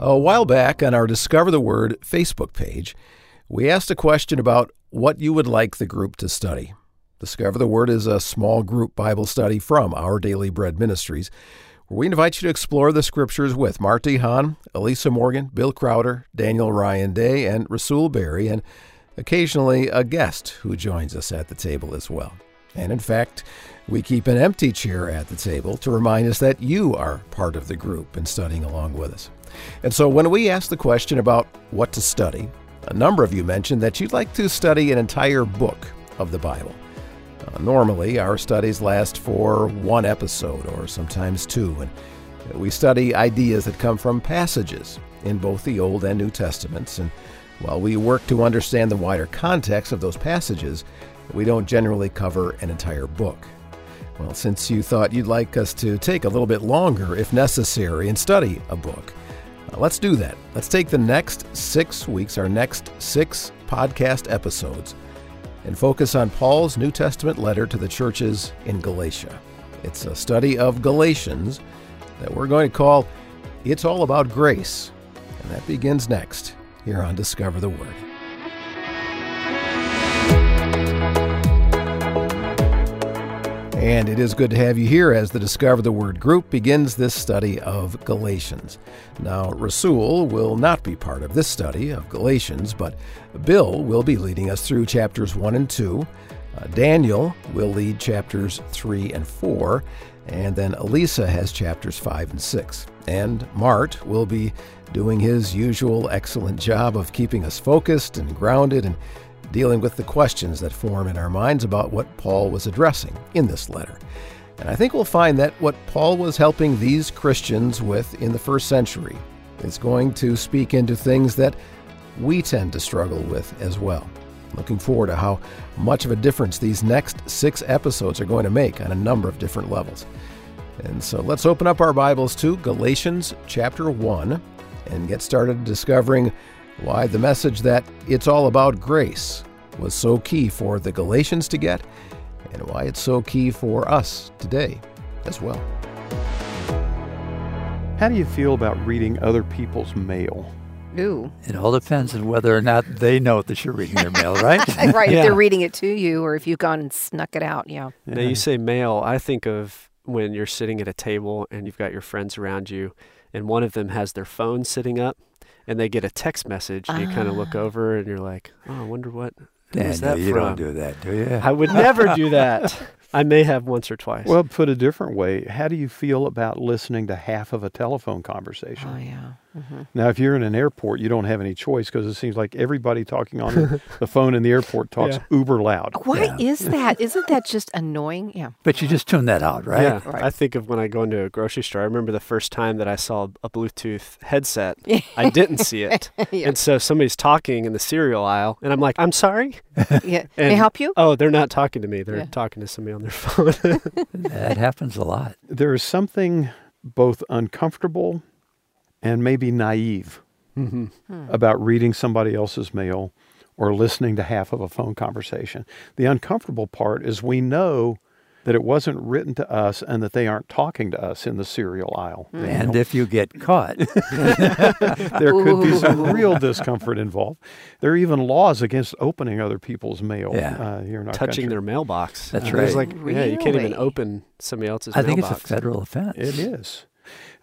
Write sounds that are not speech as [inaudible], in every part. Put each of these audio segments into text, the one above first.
A while back on our Discover the Word Facebook page, we asked a question about what you would like the group to study. Discover the Word is a small group Bible study from Our Daily Bread Ministries, where we invite you to explore the scriptures with Mart De Haan, Elisa Morgan, Bill Crowder, Daniel Ryan Day, and Rasool Berry, and occasionally a guest who joins us at the table as well. And in fact, we keep an empty chair at the table to remind us that you are part of the group and studying along with us. And so when we asked the question about what to study, a number of you mentioned that you'd like to study an entire book of the Bible. Uh, normally, our studies last for one episode or sometimes two, and we study ideas that come from passages in both the Old and New Testaments. And while we work to understand the wider context of those passages, we don't generally cover an entire book. Well, since you thought you'd like us to take a little bit longer, if necessary, and study a book, let's do that. Let's take the next six weeks, our next six podcast episodes, and focus on Paul's New Testament letter to the churches in Galatia. It's a study of Galatians that we're going to call It's All About Grace, and that begins next here on Discover the Word. And it is good to have you here as the Discover the Word group begins this study of Galatians. Now, Rasool will not be part of this study of Galatians, but Bill will be leading us through chapters 1 and 2. Uh, Daniel will lead chapters 3 and 4, and then Elisa has chapters 5 and 6. And Mart will be doing his usual excellent job of keeping us focused and grounded and dealing with the questions that form in our minds about what Paul was addressing in this letter. And I think we'll find that what Paul was helping these Christians with in the first century is going to speak into things that we tend to struggle with as well. Looking forward to how much of a difference these next six episodes are going to make on a number of different levels. And so let's open up our Bibles to Galatians chapter 1 and get started discovering why the message that it's all about grace was so key for the Galatians to get, and why it's so key for us today as well. How do you feel about reading other people's mail? Ooh. It all depends on whether or not they know that you're reading their mail, right? [laughs] right. Yeah. If they're reading it to you or if you've gone and snuck it out. Yeah. Now you say mail, I think of when you're sitting at a table and you've got your friends around you and one of them has their phone sitting up and they get a text message and you kind of look Ah. over and you're like, "Oh, I wonder what who is Daniel, that you from?" don't do that, do you? I would never do that. [laughs] I may have once or twice. Well, put a different way, how do you feel about listening to half of a telephone conversation? Oh, yeah. Hmm Now, if you're in an airport, you don't have any choice because it seems like everybody talking on the, [laughs] the phone in the airport talks Yeah. uber loud. Why Yeah. is [laughs] that? Isn't that just annoying? Yeah. but you just tune that out, right? Yeah, Right. I think of when I go into a grocery store. I remember the first time that I saw a Bluetooth headset. [laughs] I didn't see it, yeah. and so somebody's talking in the cereal aisle, and I'm like, "I'm sorry." yeah. May I help you? Oh, they're not talking to me. They're Yeah. talking to somebody on their phone. That happens a lot. There is something both uncomfortable and maybe naive mm-hmm. about reading somebody else's mail or listening to half of a phone conversation. The uncomfortable part is we know that it wasn't written to us and that they aren't talking to us in the cereal aisle. And if you get caught, [laughs] there could be some real discomfort involved. There are even laws against opening other people's mail Yeah. uh, here in our touching country. their mailbox. That's There's right. like, yeah, you can't even open somebody else's I think it's a federal offense. It is.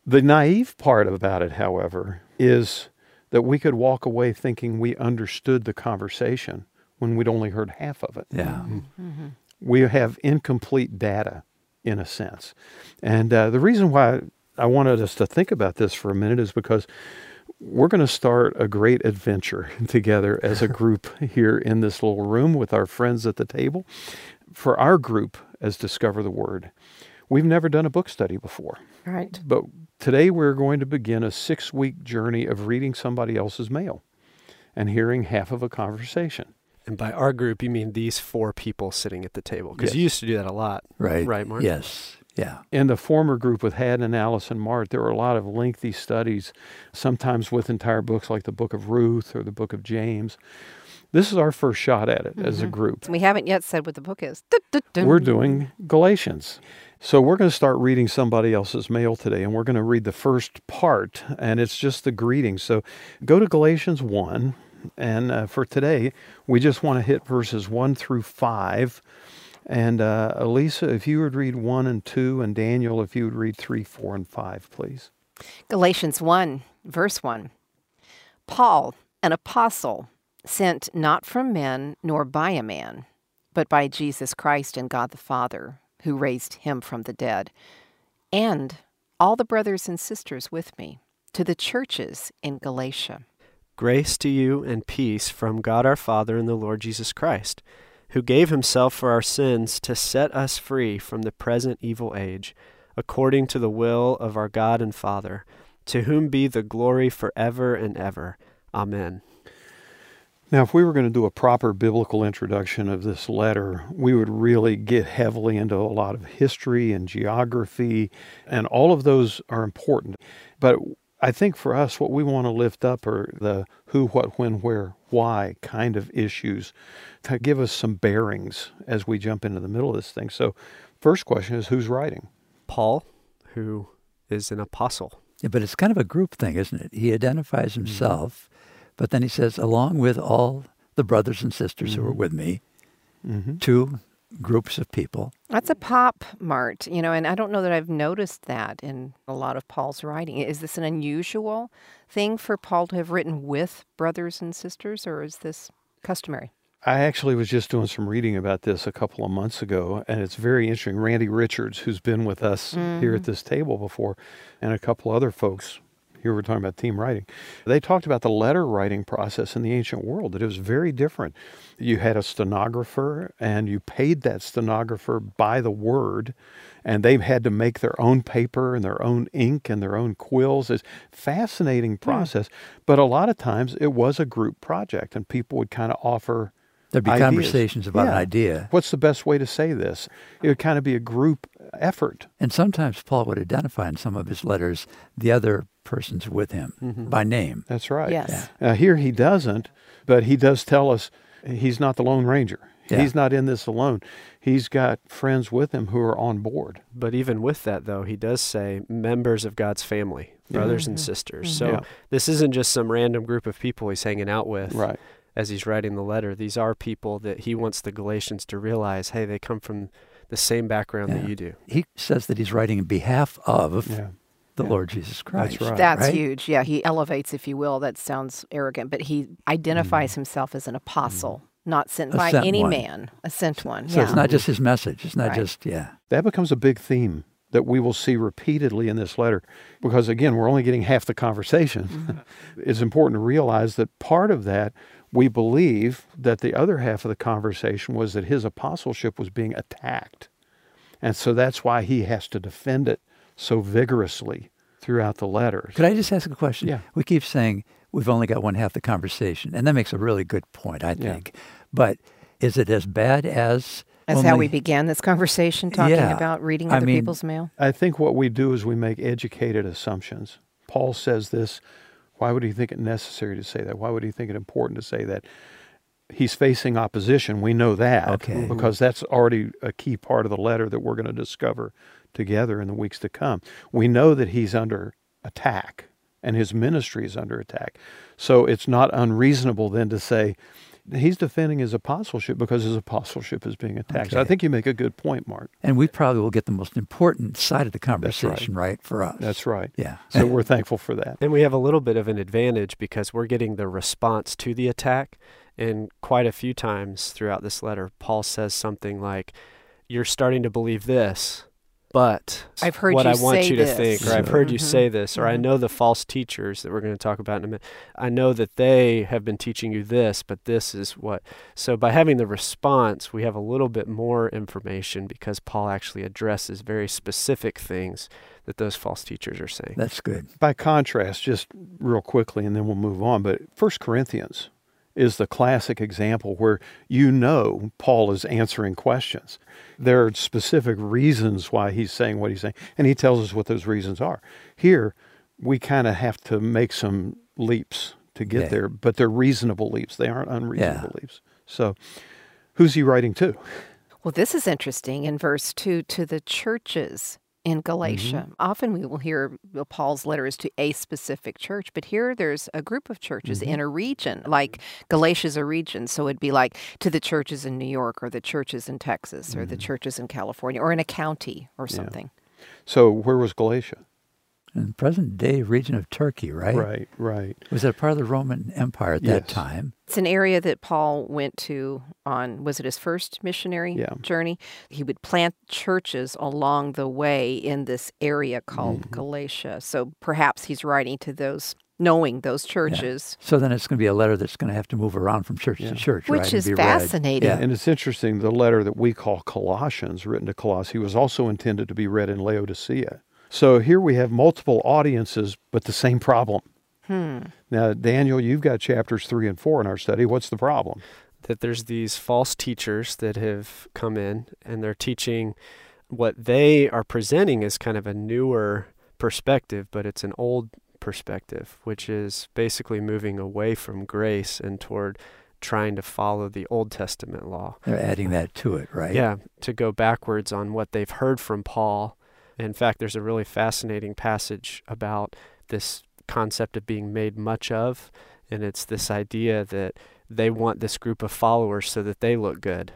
The naive part about it, however, is that we could walk away thinking we understood the conversation when we'd only heard half of it. Yeah. Mm-hmm. We have incomplete data, in a sense. And uh, the reason why I wanted us to think about this for a minute is because we're going to start a great adventure [laughs] together as a group [laughs] here in this little room with our friends at the table. For our group, as Discover the Word, we've never done a book study before. Right. But today we're going to begin a six week journey of reading somebody else's mail and hearing half of a conversation. And by our group, you mean these four people sitting at the table? Because Yes. you used to do that a lot. Right. Right, Mart? Yes. Yeah. In the former group with Haddon and Allison Mart, there were a lot of lengthy studies, sometimes with entire books like the book of Ruth or the book of James. This is our first shot at it as a Mhm. group. We haven't yet said what the book is. Dun, dun, dun. We're doing Galatians. So we're going to start reading somebody else's mail today, and we're going to read the first part, and it's just the greeting. So go to Galatians 1, and uh, for today, we just want to hit verses 1 through 5. And uh, Elisa, if you would read 1 and 2, and Daniel, if you would read 3, 4, and 5, please. Galatians 1, verse 1. Paul, an apostle, sent not from men nor by a man, but by Jesus Christ and God the Father, who raised him from the dead, and all the brothers and sisters with me, to the churches in Galatia. Grace to you and peace from God our Father and the Lord Jesus Christ, who gave himself for our sins to set us free from the present evil age, according to the will of our God and Father, to whom be the glory forever and ever. Amen. Now, if we were going to do a proper biblical introduction of this letter, we would really get heavily into a lot of history and geography, and all of those are important. But I think for us, what we want to lift up are the who, what, when, where, why kind of issues to give us some bearings as we jump into the middle of this thing. So, first question is who's writing? Paul, who is an apostle. Yeah, but it's kind of a group thing, isn't it? He identifies mm-hmm. himself, but then he says, along with all the brothers and sisters who were with me, Mm-hmm. two groups of people. That's a pop mart, you know, and I don't know that I've noticed that in a lot of Paul's writing. Is this an unusual thing for Paul to have written with brothers and sisters, or is this customary? I actually was just doing some reading about this a couple of months ago, and it's very interesting. Randy Richards, who's been with us here at this table before, and a couple other folks. Here we're talking about team writing. They talked about the letter writing process in the ancient world, that it was very different. You had a stenographer, and you paid that stenographer by the word, and they had to make their own paper and their own ink and their own quills. It's a fascinating hmm. process, but a lot of times it was a group project, and people would kind of offer There'd be ideas. conversations about an idea. What's the best way to say this? It would kind of be a group effort. And sometimes Paul would identify in some of his letters the other persons with him mm-hmm. by name. That's right. Yes. Uh, here he doesn't, but he does tell us he's not the Lone Ranger. Yeah. He's not in this alone. He's got friends with him who are on board. But even with that, though, he does say members of God's family, brothers and mm-hmm. sisters. Mm-hmm. So Yeah. this isn't just some random group of people he's hanging out with Right. as he's writing the letter. These are people that he wants the Galatians to realize hey, they come from the same background Yeah. that you do. He says that he's writing in behalf of Yeah. The Yeah. Lord Jesus Christ. That's, right. That's right? huge. Yeah, he elevates, if you will. That sounds arrogant, but he identifies mm-hmm. himself as an apostle, mm-hmm. not sent A by sent any one. man, a sent one. So yeah. it's not just his message. It's not Right. just, yeah. That becomes a big theme that we will see repeatedly in this letter because, again, we're only getting half the conversation. Mm-hmm. [laughs] it's important to realize that part of that, we believe that the other half of the conversation was that his apostleship was being attacked. And so that's why he has to defend it so vigorously throughout the letters. Could I just ask a question? Yeah. We keep saying we've only got one half the conversation, and that makes a really good point, I think. Yeah. think. But is it as bad as That's how we began this conversation, talking Yeah. about reading I other mean- people's mail. I think what we do is we make educated assumptions. Paul says this. Why would he think it necessary to say that? Why would he think it important to say that? He's facing opposition. We know that Okay. because that's already a key part of the letter that we're going to discover together in the weeks to come. We know that he's under attack and his ministry is under attack. So it's not unreasonable then to say he's defending his apostleship because his apostleship is being attacked. So I think you make a good point, Mart. And we probably will get the most important side of the conversation right. right. for us. That's right. Yeah. So we're thankful for that. And we have a little bit of an advantage because we're getting the response to the attack. And quite a few times throughout this letter, Paul says something like, You're starting to believe this, but I've heard what you I want say you to this." think, or I've heard you Mhm. say this, or I Mhm. know the false teachers that we're going to talk about in a minute. I know that they have been teaching you this, but this is what. So by having the response, we have a little bit more information because Paul actually addresses very specific things that those false teachers are saying. That's good. By contrast, just real quickly, and then we'll move on, but First Corinthians is the classic example where you know Paul is answering questions. There are specific reasons why he's saying what he's saying, and he tells us what those reasons are. Here, we kind of have to make some leaps to get Okay. there, but they're reasonable leaps. They aren't unreasonable leaps. So, who's he writing to? Well, this is interesting in verse 2 to the churches in mm-hmm. Galatia. Often we will hear Paul's letters to a specific church, but here there's a group of churches mm-hmm. in a region, like Galatia's a region. So it'd be like to the churches in New York or the churches in Texas or the mm-hmm. churches in California or in a county or something. So where was Galatia? In the present day region of Turkey, right? Right, right. Was it part of the Roman Empire at that Yes. time? It's an area that Paul went to on, was it his first missionary Yeah. journey? He would plant churches along the way in this area called Mm-hmm. Galatia. So perhaps he's writing to those, knowing those churches. Yeah. So then it's going to be a letter that's going to have to move around from church Yeah. to church, Which right? is be fascinating. Yeah. And it's interesting, the letter that we call Colossians, written to Colossae, was also intended to be read in Laodicea. So here we have multiple audiences, but the same problem. Hmm. Now, Daniel, you've got chapters three and four in our study. What's the problem? that there's these false teachers that have come in and they're teaching what they are presenting as kind of a newer perspective, but it's an old perspective, which is basically moving away from grace and toward trying to follow the Old Testament law. They're adding that to it, right? Yeah, to go backwards on what they've heard from Paul. In fact, there's a really fascinating passage about this concept of being made much of, and it's this idea that they want this group of followers so that they look good.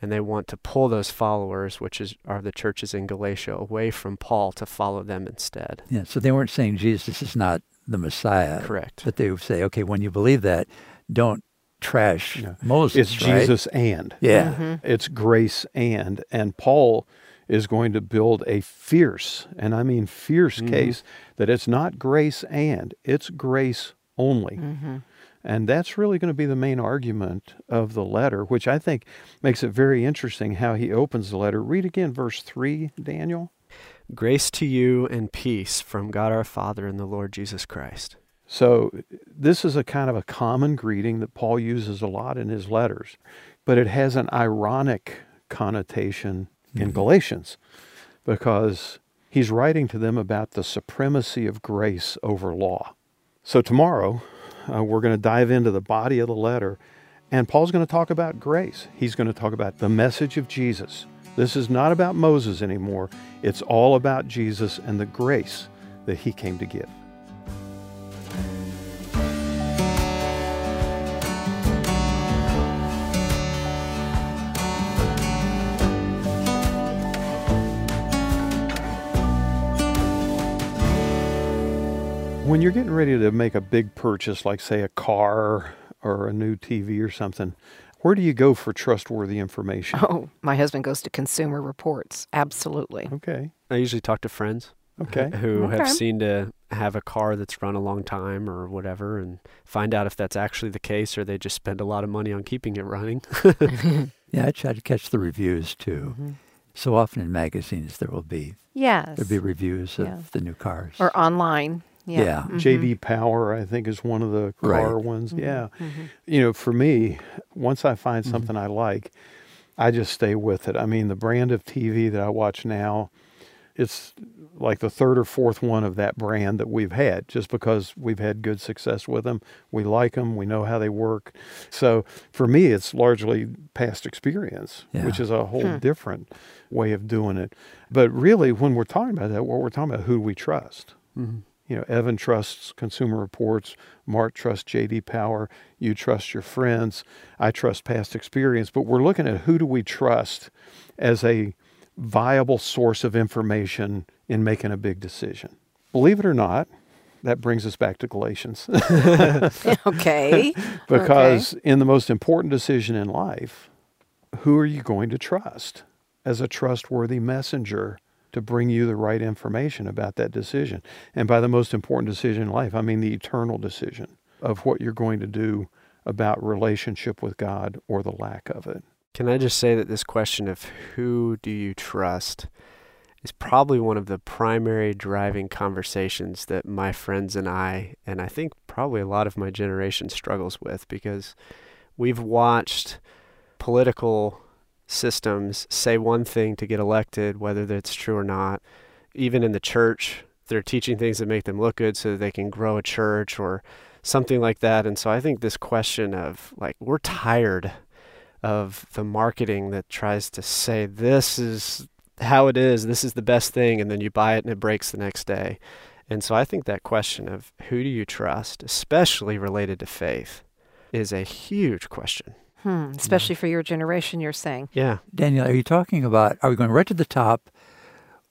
And they want to pull those followers, which is are the churches in Galatia, away from Paul to follow them instead. Yeah. So they weren't saying Jesus is not the Messiah. Correct. But they would say, okay, when you believe that, don't trash Yeah. Moses. It's right? Jesus and. Yeah. Mhm. It's grace and. And Paul is going to build a fierce, and I mean fierce Mhm. case, that it's not grace and, it's grace only. Mhm. And that's really going to be the main argument of the letter, which I think makes it very interesting how he opens the letter. Read again verse 3, Daniel. Grace to you and peace from God our Father and the Lord Jesus Christ. So, this is a kind of a common greeting that Paul uses a lot in his letters, but it has an ironic connotation in Galatians because he's writing to them about the supremacy of grace over law. So, tomorrow, uh, we're going to dive into the body of the letter, and Paul's going to talk about grace. He's going to talk about the message of Jesus. This is not about Moses anymore, it's all about Jesus and the grace that he came to give. When you're getting ready to make a big purchase, like say a car or a new TV or something, where do you go for trustworthy information? [laughs] Oh, my husband goes to Consumer Reports. Absolutely. Okay. I usually talk to friends Okay. [laughs] who Okay. have seen to have a car that's run a long time or whatever and find out if that's actually the case or they just spend a lot of money on keeping it running. [laughs] Yeah, I try to catch the reviews too. Mhm. So often in magazines there will be Yes. there'll be reviews of Yeah. the new cars. or online. Yeah. Yeah. Mhm. JD Power, I think, is one of the car Right. ones. Mhm. Yeah. Mhm. You know, for me, once I find Mhm. something I like, I just stay with it. I mean, the brand of TV that I watch now, it's like the third or fourth one of that brand that we've had just because we've had good success with them. We like them, we know how they work. So for me, it's largely past experience, which is a whole Hmm. different way of doing it. But really, when we're talking about that, what we're talking about, who do we trust. Mhm. You know, Evan trusts Consumer Reports, Mark trusts JD Power, you trust your friends, I trust past experience, but we're looking at who do we trust as a viable source of information in making a big decision. Believe it or not, that brings us back to Galatians. [laughs] okay. [laughs] because in the most important decision in life, who are you going to trust as a trustworthy messenger to bring you the right information about that decision? And by the most important decision in life, I mean the eternal decision of what you're going to do about relationship with God or the lack of it. Can I just say that this question of who do you trust is probably one of the primary driving conversations that my friends and I, and I think probably a lot of my generation struggles with because we've watched political systems say one thing to get elected, whether that's true or not. Even in the church, they're teaching things that make them look good so that they can grow a church or something like that. And so I think this question of like, we're tired of the marketing that tries to say this is how it is, this is the best thing, and then you buy it and it breaks the next day. And so I think that question of who do you trust, especially related to faith, is a huge question. Hmm, especially for your generation, you're saying. Yeah. Daniel, are you talking about are we going right to the top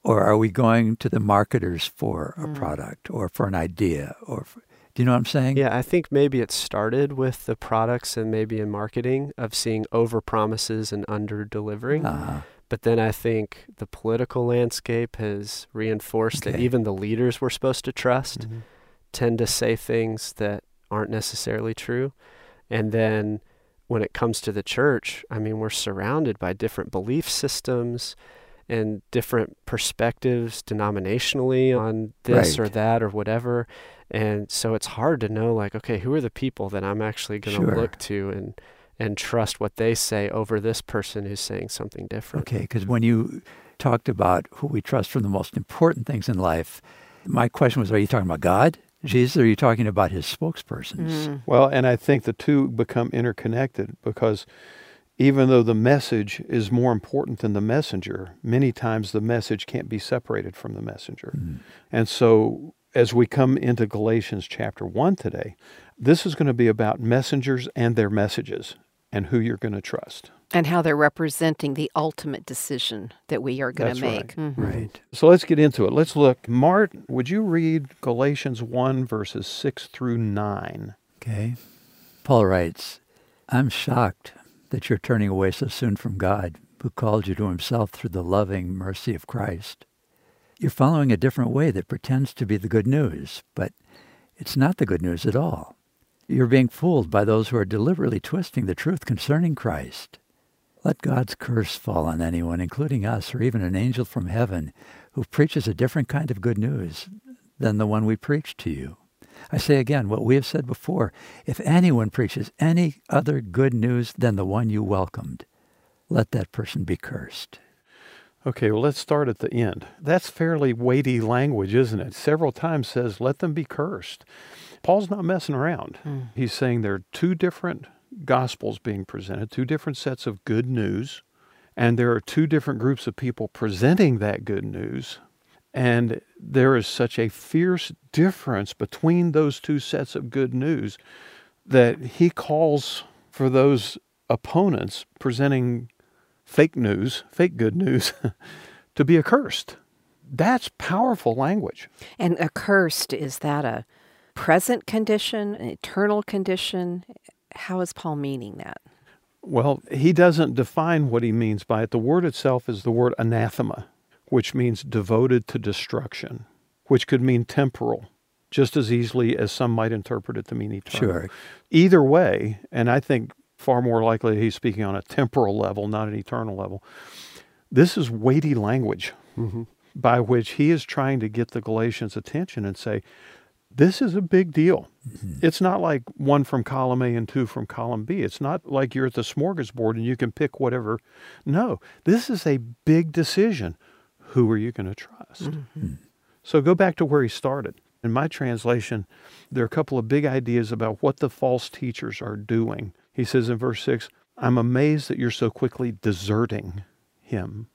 or are we going to the marketers for a Mm. product or for an idea or for, do you know what I'm saying? Yeah, I think maybe it started with the products and maybe in marketing of seeing over promises and under delivering. Uh-huh. But then I think the political landscape has reinforced that even the leaders we're supposed to trust Mhm. tend to say things that aren't necessarily true. And then when it comes to the church, I mean, we're surrounded by different belief systems and different perspectives denominationally on this or that or whatever. And so it's hard to know, like, okay, who are the people that I'm actually going to Sure. look to and and trust what they say over this person who's saying something different. Okay, because when you talked about who we trust for the most important things in life, my question was are you talking about God, Jesus, are you talking about his spokespersons? Mm. Well, and I think the two become interconnected because even though the message is more important than the messenger, many times the message can't be separated from the messenger. Mm. And so as we come into Galatians chapter 1 today, this is going to be about messengers and their messages and who you're going to trust. And how they're representing the ultimate decision that we are going That's to right. make. Mhm. Right. So let's get into it. Let's look. Mart, would you read Galatians 1, verses 6 through 9? Okay. Paul writes, I'm shocked that you're turning away so soon from God, who called you to himself through the loving mercy of Christ. You're following a different way that pretends to be the good news, but it's not the good news at all. You're being fooled by those who are deliberately twisting the truth concerning Christ. Let God's curse fall on anyone, including us or even an angel from heaven, who preaches a different kind of good news than the one we preach to you. I say again what we have said before. If anyone preaches any other good news than the one you welcomed, let that person be cursed. Okay, well, let's start at the end. That's fairly weighty language, isn't it? Several times says, let them be cursed. Paul's not messing around. Mm. He's saying there are two different gospels being presented, two different sets of good news, and there are two different groups of people presenting that good news. And there is such a fierce difference between those two sets of good news that he calls for those opponents presenting fake news, fake good news, [laughs] to be accursed. That's powerful language. And accursed, is that a present condition, an eternal condition? How is Paul meaning that? Well, he doesn't define what he means by it. The word itself is the word anathema, which means devoted to destruction, which could mean temporal, just as easily as some might interpret it to mean eternal. Sure. Either way, and I think far more likely he's speaking on a temporal level, not an eternal level. This is weighty language hmm by which he is trying to get the Galatians' attention and say, this is a big deal. Mm-hmm. It's not like one from column A and two from column B. It's not like you're at the smorgasbord and you can pick whatever. No, this is a big decision. Who are you going to trust? Mm-hmm. So go back to where he started. In my translation, there are a couple of big ideas about what the false teachers are doing. He says in verse 6, I'm amazed that you're so quickly deserting him.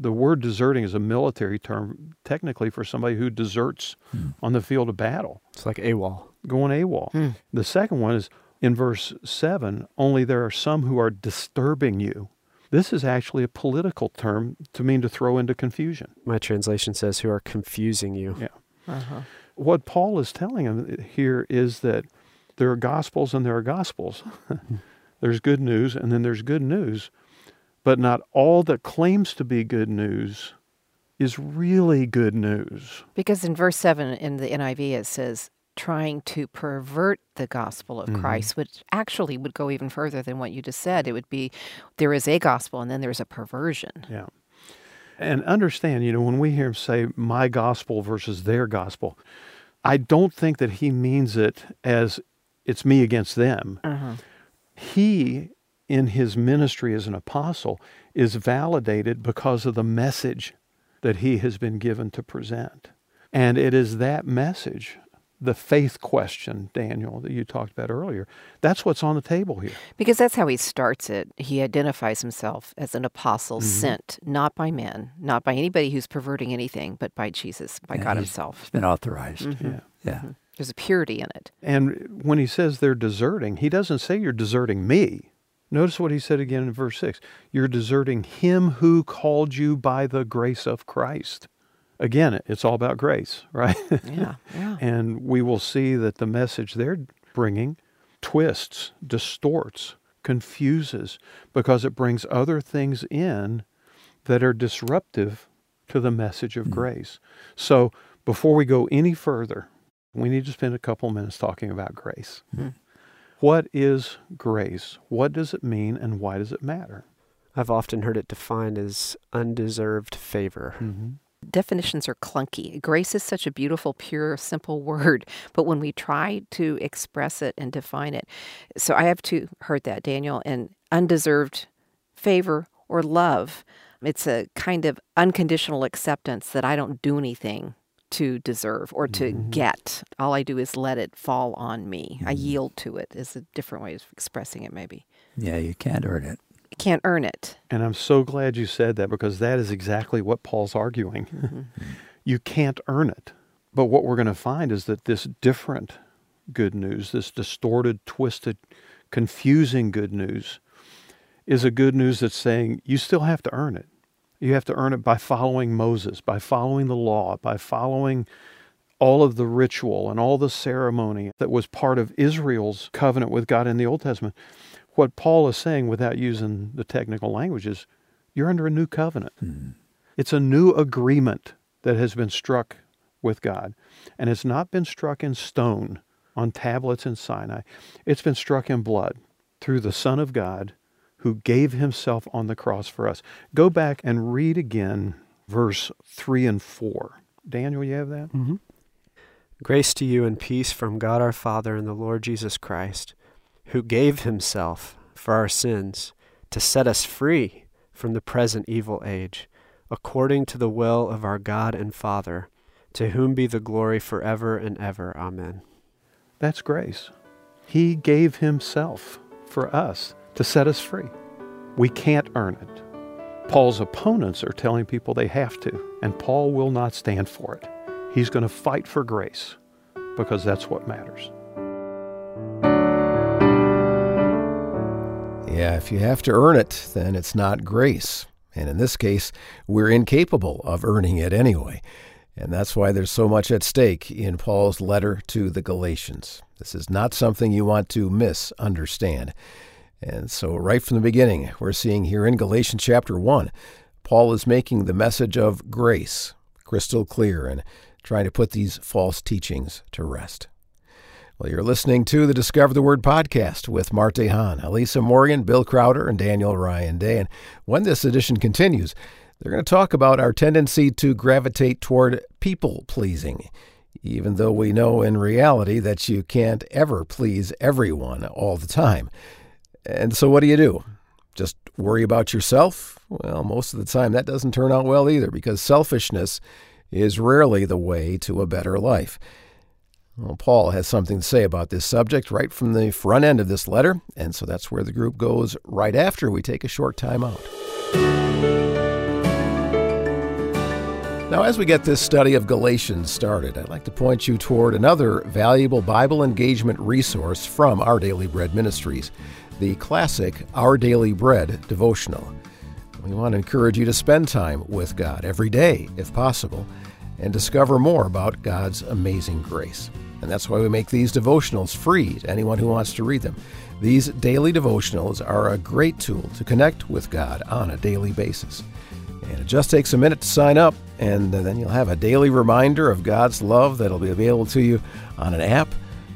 The word deserting is a military term, technically, for somebody who deserts on the field of battle, It's like AWOL. going AWOL. Hmm. The second one is in verse 7 only there are some who are disturbing you. This is actually a political term to mean to throw into confusion. My translation says who are confusing you. Yeah. Uh-huh. What Paul is telling him here is that there are gospels and there are gospels. [laughs] there's good news and then there's good news, but not all that claims to be good news is really good news. Because in verse 7 in the NIV it says, trying to pervert the gospel of Mhm. Christ, which actually would go even further than what you just said. It would be there is a gospel and then there's a perversion. Yeah. And understand, you know, when we hear him say my gospel versus their gospel, I don't think that he means it as it's me against them. Uh-huh. He, in his ministry as an apostle, is validated because of the message that he has been given to present. And it is that message the faith question, Daniel, that you talked about earlier. That's what's on the table here. Because that's how he starts it. He identifies himself as an apostle Mm-hmm. sent not by men, not by anybody who's perverting anything, but by Jesus, by Yeah, God he's- himself. It's been authorized. Mm-hmm. Yeah. Yeah. There's a purity in it. And when he says they're deserting, he doesn't say you're deserting me. Notice what he said again in verse 6 You're deserting him who called you by the grace of Christ. Again, it's all about grace, [laughs] right? Yeah, yeah. and we will see that the message they're bringing twists, distorts, confuses, because it brings other things in that are disruptive to the message of mm. grace. So before we go any further, we need to spend a couple minutes talking about grace. Mm. What is grace? What does it mean and why does it matter? I've often heard it defined as undeserved favor. Mm-hmm. definitions are clunky. Grace is such a beautiful, pure, simple [laughs] word, but when we try to express it and define it, so I have to heard that Daniel and undeserved favor or love. It's a kind of unconditional acceptance that I don't do anything to deserve or to mm-hmm. get. All I do is let it fall on me. I mm-hmm. yield to it. Is a different way of expressing it. Maybe Yeah, you can't earn it. I can't earn it. And I'm so glad you said that because that is exactly what Paul's arguing. [laughs] Mm-hmm. you can't earn it. But what we're going to find is that this different good news, this distorted, twisted, confusing good news, is a good news that's saying you still have to earn it. You have to earn it by following Moses, by following the law, by following all of the ritual and all the ceremony that was part of Israel's covenant with God in the Old Testament. What Paul is saying, without using the technical language, is you're under a new covenant. Hmm. It's a new agreement that has been struck with God. And it's not been struck in stone on tablets in Sinai, it's been struck in blood through the Son of God who gave himself on the cross for us. Go back and read again verse 3 and 4. Daniel, you have that? Mm-hmm. Grace to you and peace from God our Father and the Lord Jesus Christ, who gave himself for our sins to set us free from the present evil age, according to the will of our God and Father, to whom be the glory forever and ever. Amen. That's grace. He gave himself for us to set us free. We can't earn it. Paul's opponents are telling people they have to, and Paul will not stand for it. He's going to fight for grace because that's what matters. Yeah, if you have to earn it, then it's not grace. And in this case, we're incapable of earning it anyway. And that's why there's so much at stake in Paul's letter to the Galatians. This is not something you want to misunderstand. And so, right from the beginning, we're seeing here in Galatians chapter 1, Paul is making the message of grace crystal clear and trying to put these false teachings to rest. Well, you're listening to the Discover the Word podcast with Mart De Haan, Elisa Morgan, Bill Crowder, and Daniel Ryan Day. And when this edition continues, they're going to talk about our tendency to gravitate toward people pleasing, even though we know in reality that you can't ever please everyone all the time. And so, what do you do? Just worry about yourself? Well, most of the time that doesn't turn out well either because selfishness is rarely the way to a better life. Well, Paul has something to say about this subject right from the front end of this letter, and so that's where the group goes right after we take a short time out. Now, as we get this study of Galatians started, I'd like to point you toward another valuable Bible engagement resource from Our Daily Bread Ministries the classic Our Daily Bread devotional. We want to encourage you to spend time with God every day, if possible, and discover more about God's amazing grace. And that's why we make these devotionals free to anyone who wants to read them. These daily devotionals are a great tool to connect with God on a daily basis. And it just takes a minute to sign up, and then you'll have a daily reminder of God's love that'll be available to you on an app,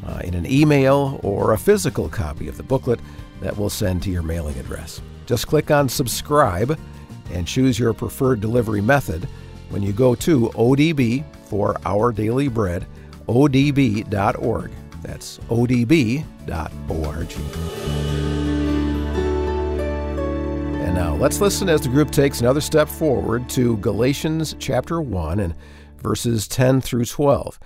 uh, in an email, or a physical copy of the booklet that we'll send to your mailing address. Just click on subscribe and choose your preferred delivery method when you go to ODB for Our Daily Bread, odb.org. That's odb.org. And now let's listen as the group takes another step forward to Galatians chapter 1 and verses 10 through 12.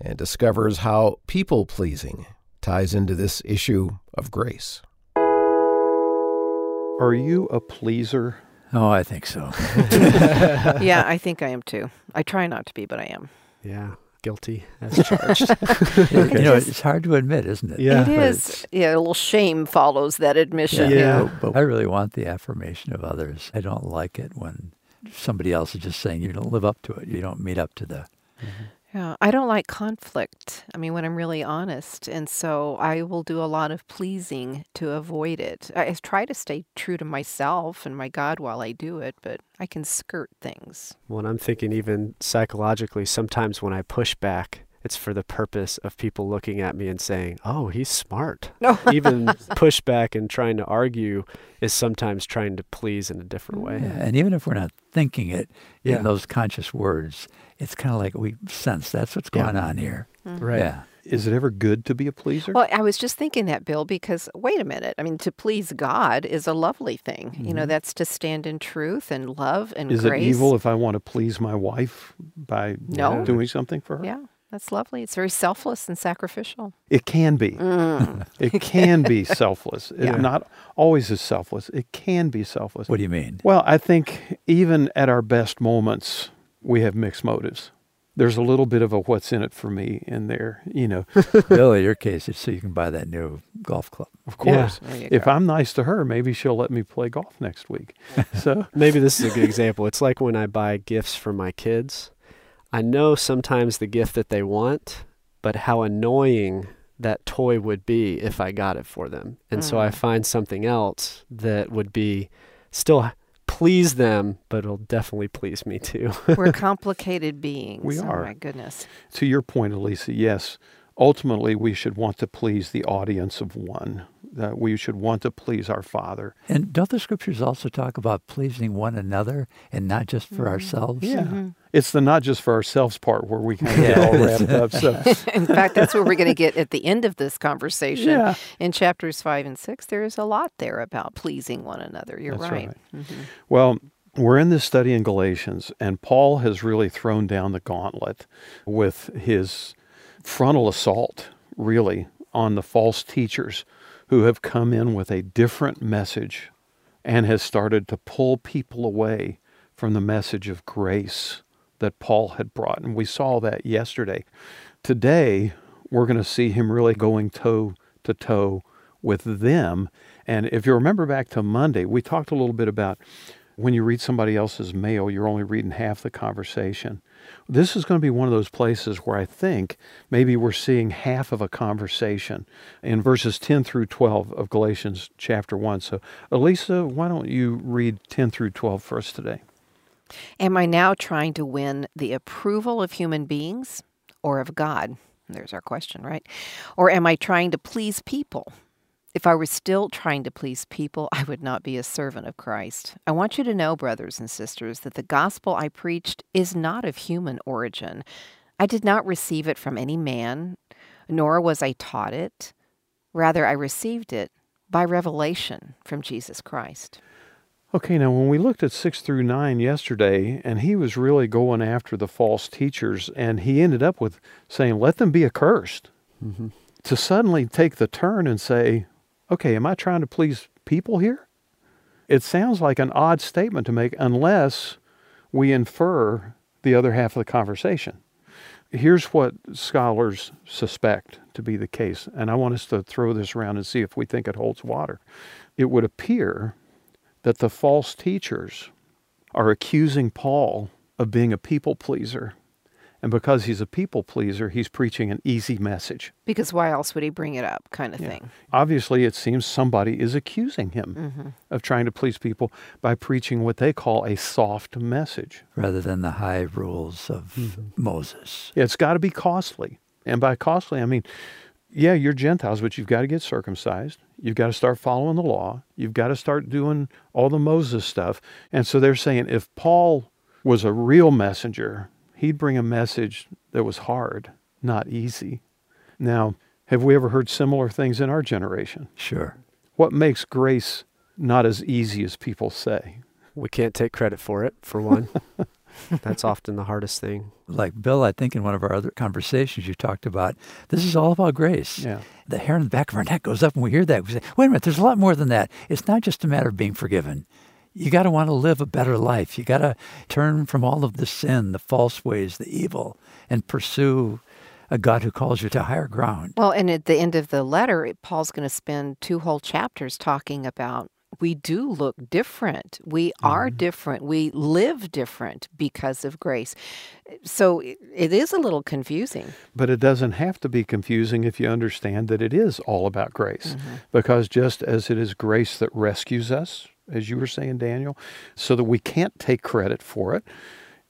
and discovers how people pleasing ties into this issue of grace. Are you a pleaser? Oh, I think so. [laughs] yeah, I think I am too. I try not to be, but I am. Yeah, guilty as charged. [laughs] [laughs] you know, it's hard to admit, isn't it? Yeah. it But is. it's- Yeah, a little shame follows that admission. Yeah. But I really want the affirmation of others. I don't like it when somebody else is just saying you don't live up to it. You don't meet up to the. Mm-hmm. Yeah, I don't like conflict. I mean, when I'm really honest. And so I will do a lot of pleasing to avoid it. I try to stay true to myself and my God while I do it, but I can skirt things. when I'm thinking, even psychologically, sometimes when I push back, it's for the purpose of people looking at me and saying, "Oh, he's smart." [laughs] No. even pushback and trying to argue is sometimes trying to please in a different way. Yeah, and even if we're not thinking it Yeah. in those conscious words, it's kind of like we sense that's what's Yeah. going on here. Mm-hmm. Right. Yeah. Is it ever good to be a pleaser? Well, I was just thinking that, Bill, because wait a minute. I mean, to please God is a lovely thing. You know, mm-hmm. that's to stand in truth and love and Is grace. it evil if I want to please my wife by No. doing something for her? Yeah, that's lovely. It's very selfless and sacrificial. It can be. Mm. [laughs] It can be [laughs] selfless. It not always is selfless. It can be selfless. What do you mean? Well, I think even at our best moments, we have mixed motives. There's a little bit of a what's in it for me in there, you know. [laughs] Bill, in your case, it's so you can buy that new golf club. Of course. There you If go. I'm nice to her, maybe she'll let me play golf next week. So, Maybe this is a good example. It's like when I buy gifts for my kids. I know sometimes the gift that they want, but how annoying that toy would be if I got it for them. And so I Mm. find something else that would be still please them, but it'll definitely please me too. We're [laughs] complicated beings. We Oh, are. my goodness. to your point, Elisa, yes, ultimately we should want to please the audience of one. That we should want to please our Father. And don't the scriptures also talk about pleasing one another and not just for ourselves? Yeah. Mm-hmm. It's the not just for ourselves part where we kind of get all wrapped up. So, [laughs] In fact, that's where we're going to get at the end of this conversation. yeah. In chapters five and six, there is a lot there about pleasing one another. You're That's right. right. Mhm. Well, we're in this study in Galatians, and Paul has really thrown down the gauntlet with his frontal assault, really, on the false teachers who have come in with a different message and has started to pull people away from the message of grace that Paul had brought. And we saw that yesterday. Today, we're going to see him really going toe to toe with them. And if you remember back to Monday, we talked a little bit about when you read somebody else's mail, you're only reading half the conversation. This is going to be one of those places where I think maybe we're seeing half of a conversation in verses 10 through 12 of Galatians chapter 1. So, Elisa, why don't you read 10 through 12 for us today? Am I now trying to win the approval of human beings or of God? There's our question, right? Or am I trying to please people? If I were still trying to please people, I would not be a servant of Christ. I want you to know, brothers and sisters, that the gospel I preached is not of human origin. I did not receive it from any man, nor was I taught it. Rather, I received it by revelation from Jesus Christ. Okay, now when we looked at 6 through 9 yesterday, and he was really going after the false teachers, and he ended up with saying, Let them be accursed. Mm-hmm. To suddenly take the turn and say, Okay, am I trying to please people here? It sounds like an odd statement to make unless we infer the other half of the conversation. Here's what scholars suspect to be the case, and I want us to throw this around and see if we think it holds water. It would appear that the false teachers are accusing Paul of being a people pleaser. And because he's a people pleaser, he's preaching an easy message. Because why else would he bring it up, kind of Yeah. thing? Obviously, it seems somebody is accusing him hmm of trying to please people by preaching what they call a soft message. Rather than the high rules of Mm-hmm. Moses. It's got to be costly. And by costly, I mean, yeah, you're Gentiles, but you've got to get circumcised. You've got to start following the law. You've got to start doing all the Moses stuff. And so they're saying if Paul was a real messenger, he'd bring a message that was hard, not easy. Now, have we ever heard similar things in our generation? Sure. What makes grace not as easy as people say? We can't take credit for it, for one. [laughs] That's often the hardest thing. Like Bill, I think in one of our other conversations, you talked about this is all about grace. Yeah. The hair on the back of our neck goes up when we hear that. We say, wait a minute, there's a lot more than that. It's not just a matter of being forgiven. You got to want to live a better life. You got to turn from all of the sin, the false ways, the evil, and pursue a God who calls you to higher ground. Well, and at the end of the letter, Paul's going to spend two whole chapters talking about we do look different. We are mm-hmm. different. We live different because of grace. So it it is a little confusing. But it doesn't have to be confusing if you understand that it is all about grace. Mm-hmm. Because just as it is grace that rescues us, as you were saying, Daniel, so that we can't take credit for it,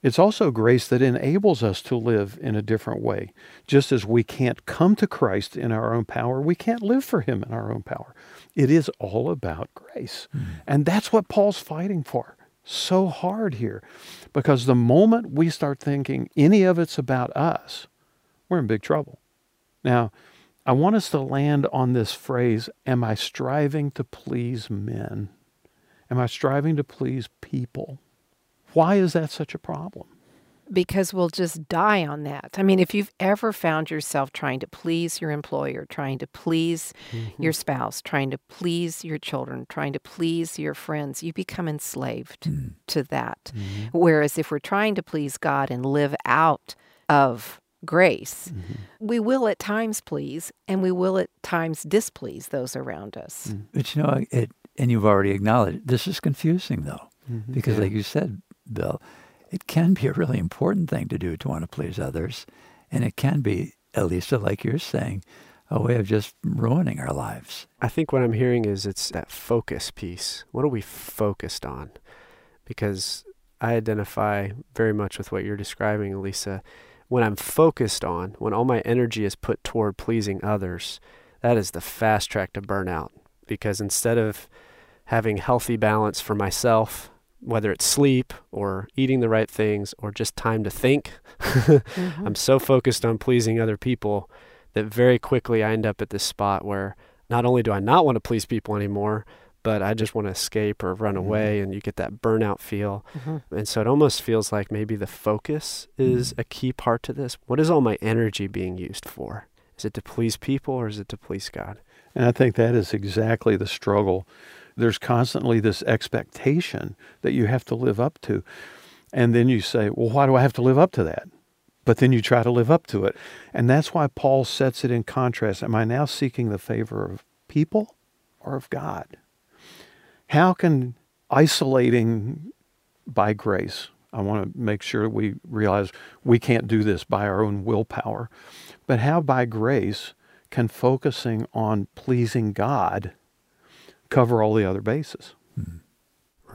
it's also grace that enables us to live in a different way. Just as we can't come to Christ in our own power, we can't live for Him in our own power. It is all about grace. Hmm. And that's what Paul's fighting for so hard here. Because the moment we start thinking any of it's about us, we're in big trouble. Now, I want us to land on this phrase Am I striving to please men? Am I striving to please people? Why is that such a problem? because we'll just die on that. I mean, if you've ever found yourself trying to please your employer, trying to please mm-hmm. your spouse, trying to please your children, trying to please your friends, you become enslaved hmm. to that. Mm-hmm. Whereas if we're trying to please God and live out of grace, mm-hmm. we will at times please and we will at times displease those around us. Mm. But you know, it, and you've already acknowledged this is confusing though, Mm-hmm. because like you said, Bill, it can be a really important thing to do to want to please others, and it can be, Elisa, like you're saying, a way of just ruining our lives. I think what I'm hearing is it's that focus piece. What are we focused on? Because I identify very much with what you're describing, Elisa. When I'm focused on, when all my energy is put toward pleasing others, that is the fast track to burnout. Because instead of having healthy balance for myself, whether it's sleep or eating the right things or just time to think, mm-hmm. [laughs] I'm so focused on pleasing other people that very quickly I end up at this spot where not only do I not want to please people anymore, but I just want to escape or run mm-hmm. away, and you get that burnout feel. Mm-hmm. And so it almost feels like maybe the focus is a key part to this. What is all my energy being used for? Is it to please people or is it to please God? And I think that is exactly the struggle. There's constantly this expectation that you have to live up to. And then you say, well, why do I have to live up to that? But then you try to live up to it. And that's why Paul sets it in contrast. Am I now seeking the favor of people or of God? How can isolating by grace, I want to make sure we realize we can't do this by our own willpower, but how by grace can focusing on pleasing God cover all the other bases? Hmm.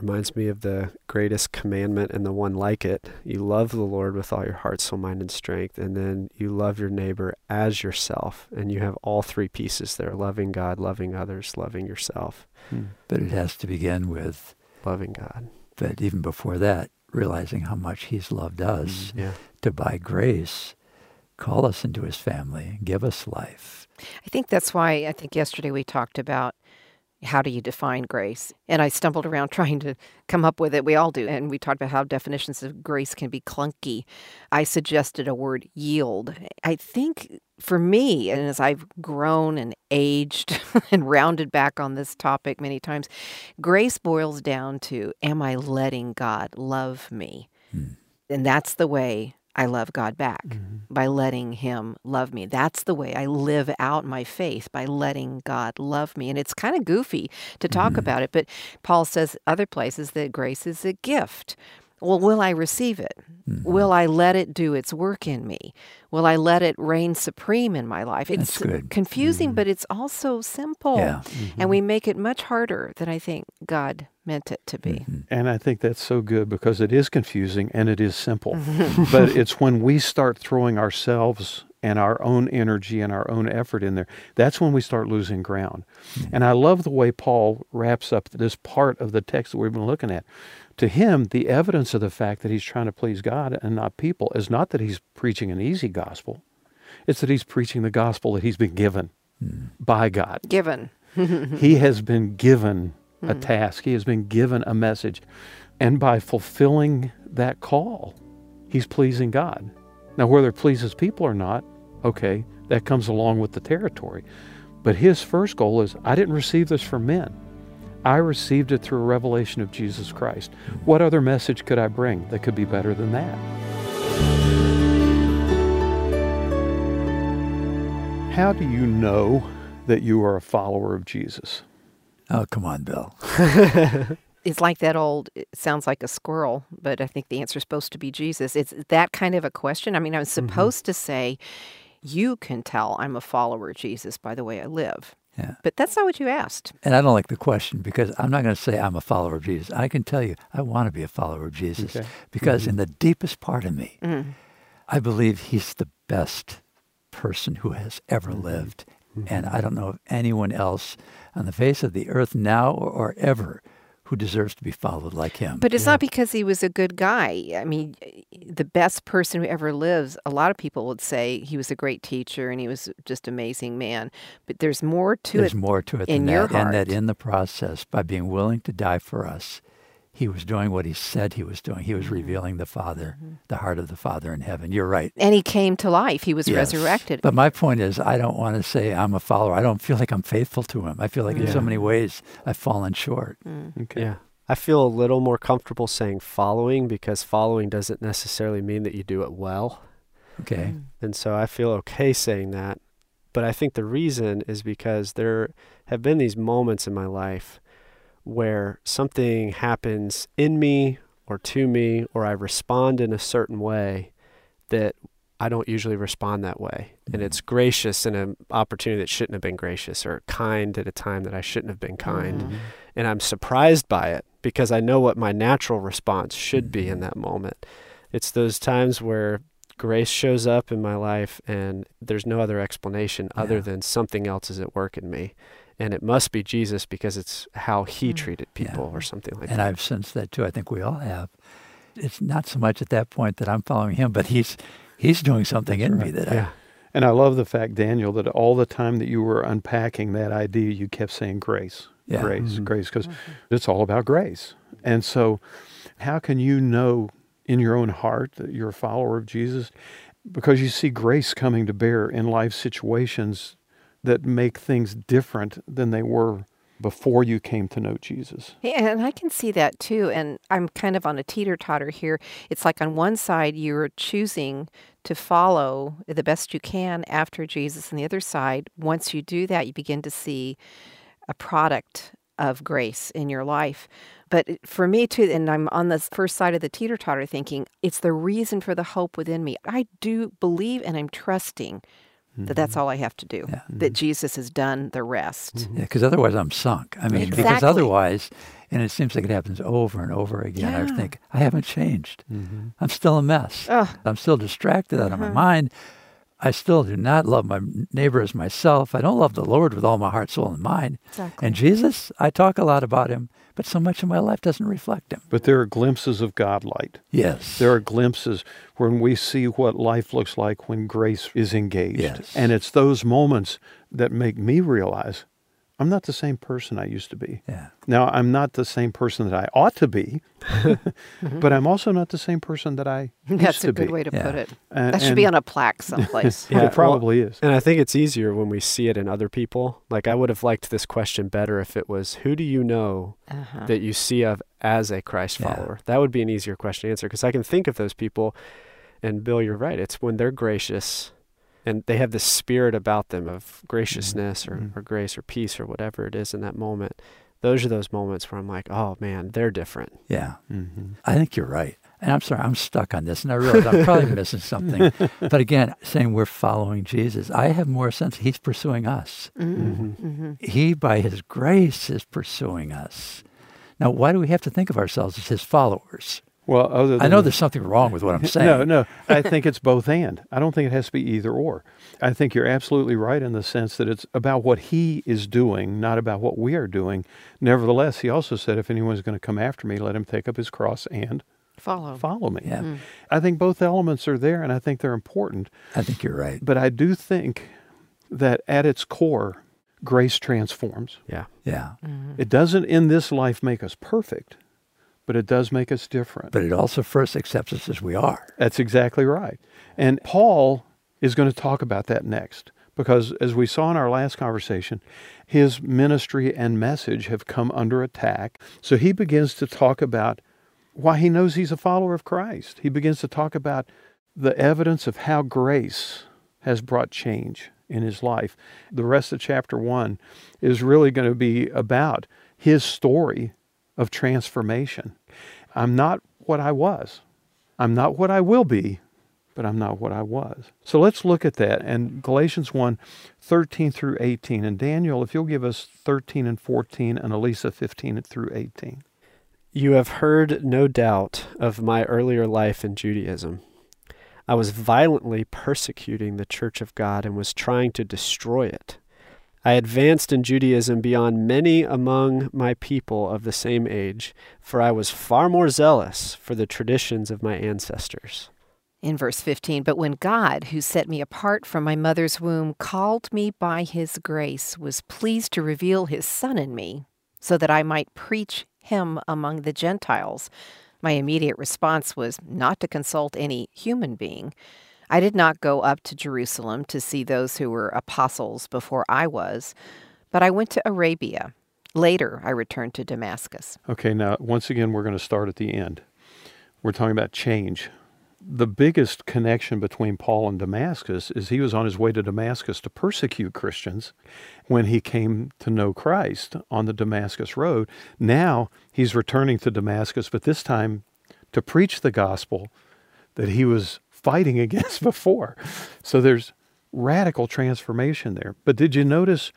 Reminds me of the greatest commandment and the one like it. You love the Lord with all your heart, soul, mind, and strength, and then you love your neighbor as yourself. And you have all three pieces there loving God, loving others, loving yourself, hmm. But it has to begin with, loving God. but even before that, realizing how much He's loved us hmm, Yeah. to by grace call us into His family, give us life. I think that's why I think yesterday we talked about how do you define grace? And I stumbled around [laughs] trying to come up with it. We all do. And we talked about how definitions of grace can be clunky. I suggested a word yield. I think for me, and as I've grown and aged [laughs] and rounded back on this topic many times, grace boils down to Am I letting God love me? Hmm. And that's the way I love God back mm-hmm. by letting Him love me. That's the way I live out my faith by letting God love me. And it's kind of goofy to talk mm-hmm. about it, but Paul says other places that grace is a gift. Well, will I receive it? Mm-hmm. Will I let it do its work in me? Will I let it reign supreme in my life? It's confusing, but it's also simple. Yeah. And we make it much harder than I think God meant it to be. Mm-hmm. And I think that's so good because it is confusing and it is simple. Mm-hmm. but it's when we start throwing ourselves and our own energy and our own effort in there, that's when we start losing ground. Mm-hmm. And I love the way Paul wraps up this part of the text that we've been looking at. To him, the evidence of the fact that he's trying to please God and not people is not that he's preaching an easy gospel, it's that he's preaching the gospel that he's been given by God Given. [laughs] he has been given a hmm. task. He has been given a message And by fulfilling that call, he's pleasing God. Now, whether it pleases people or not, okay, that comes along with the territory. But his first goal is I didn't receive this from men. I received it through a revelation of Jesus Christ. What other message could I bring that could be better than that? How do you know that you are a follower of Jesus? Oh, come on, Bill. [laughs] it's like that old it sounds like a squirrel but i think the answer is supposed to be jesus it's that kind of a question i mean i'm mm-hmm. supposed to say you can tell i'm a follower of jesus by the way i live Yeah. but that's not what you asked And I don't like the question because I'm not going to say I'm a follower of Jesus. I can tell you I want to be a follower of Jesus Okay. because mm-hmm. in the deepest part of me, Mm. I believe he's the best person who has ever mm-hmm. Mm-hmm. And I don't know of anyone else on the face of the earth now or, or ever who deserves to be followed like him. But it's not because he was a good guy. I mean, the best person who ever lives, a lot of people would say he was a great teacher and he was just an amazing man. But there's more to There's it. There's more to it in than your that. And that heart. in the process, by being willing to die for us, he was doing what he said he was doing. He was Mm-hmm. revealing the Father, mm-hmm. the heart of the Father in heaven. You're right. And he came to life. He was Yes. resurrected. But my point is, I don't want to say I'm a follower. I don't feel like I'm faithful to him. I feel like in so many ways I've fallen short. Mm. Okay. Yeah. I feel a little more comfortable saying following because following doesn't necessarily mean that you do it well. Okay. Mm. And so I feel okay saying that. But I think the reason is because there have been these moments in my life where something happens in me or to me, or I respond in a certain way that I don't usually respond that way. And it's gracious in an opportunity that shouldn't have been gracious, or kind at a time that I shouldn't have been kind. Mm-hmm. And I'm surprised by it because I know what my natural response should be in that moment. It's those times where grace shows up in my life and there's no other explanation other than something else is at work in me. And it must be Jesus because it's how he Mm. treated Yeah. people or something like And that. And I've sensed that too. I think we all have. It's not so much at that point that I'm following him, but he's he's doing something in me that yeah. And I love the fact, Daniel, that all the time that you were unpacking that idea, you kept saying grace, Yeah. grace, Mhm. grace, because it's all about grace. And so, how can you know in your own heart that you're a follower of Jesus? Because you see grace coming to bear in life situations that make things different than they were before you came to know Jesus. Yeah, and I can see that too. And I'm kind of on a teeter totter here. It's like on one side, you're choosing to follow the best you can after Jesus. And the other side, once you do that, you begin to see a product of grace in your life. But for me too, and I'm on the first side of the teeter totter thinking, it's the reason for the hope within me. I do believe and I'm trusting that mm-hmm. that's all I have to do, Yeah. that mm-hmm. Jesus has done the rest. Mm-hmm. because otherwise I'm sunk. I mean, because otherwise, and it seems like it happens over and over again. I think I haven't changed. I'm still a mess. Ugh. I'm still distracted out of Uh-huh. my mind. I still do not love my neighbor as myself. I don't love the Lord with all my heart, soul, and mind. Exactly. And Jesus, I talk a lot about him, but so much of my life doesn't reflect him. But there are glimpses of God light. Yes. There are glimpses when we see what life looks like when grace is engaged. Yes. And it's those moments that make me realize I'm not the same person I used to be. Yeah. Now, I'm not the same person that I ought to be, [laughs] but I'm also not the same person that I [laughs] used That's to a good be. way to Yeah. put it. And- That should be on a plaque someplace. [laughs] Yeah, it probably is. And I think it's easier when we see it in other people. Like I would have liked this question better if it was who do you know Uh-huh. that you see of as a Christ Yeah. follower? That would be an easier question to answer because I can think of those people. And Bill, you're right. It's when they're gracious and they have this spirit about them of graciousness or, Mhm. or grace or peace or whatever it is in that moment. Those are those moments where I'm like, oh man, they're different. Yeah. Mhm. I think you're right. And I'm sorry, I'm stuck on this, and I realize I'm probably [laughs] missing something. But again, saying we're following Jesus, I have more sense he's pursuing us. Mm-hmm. Mm-hmm. He, by his grace, is pursuing us. Now, why do we have to think of ourselves as his followers? Well, other than I know there's something wrong with what I'm [laughs] saying. No, no. [laughs] I think it's both and. I don't think it has to be either or. I think you're absolutely right in the sense that it's about what he is doing, not about what we are doing. Nevertheless, he also said, if anyone's going to come after me, let him take up his cross and Follow. follow me. Yeah, mm. I think both elements are there, and I think they're important. I think you're right. But I do think that at its core, grace transforms. Yeah. Yeah. Mm-hmm. It doesn't in this life make us perfect, but it does make us different. But it also first accepts us as we are. That's exactly right. And Paul is going to talk about that next because, as we saw in our last conversation, his ministry and message have come under attack. So he begins to talk about why he knows he's a follower of Christ. He begins to talk about the evidence of how grace has brought change in his life. The rest of chapter one is really going to be about his story of transformation. I'm not what I was. I'm not what I will be, but I'm not what I was. So let's look at that. And Galatians 1 13 through 18. And Daniel, if you'll give us 13 and 14, and Elisa 15 through 18. You have heard, no doubt, of my earlier life in Judaism. I was violently persecuting the church of God and was trying to destroy it. I advanced in Judaism beyond many among my people of the same age, for I was far more zealous for the traditions of my ancestors. In verse 15, but when God, who set me apart from my mother's womb, called me by his grace, was pleased to reveal his Son in me, so that I might preach him among the Gentiles my immediate response was not to consult any human being. I did not go up to Jerusalem to see those who were apostles before I was, but I went to Arabia. Later, I returned to Damascus. Okay, now, once again, we're going to start at the end. We're talking about change the biggest connection between Paul and Damascus is he was on his way to Damascus to persecute Christians when he came to know Christ on the Damascus road. Now he's returning to Damascus, but this time to preach the gospel that he was fighting [laughs] against before. So there's radical transformation there. But did you notice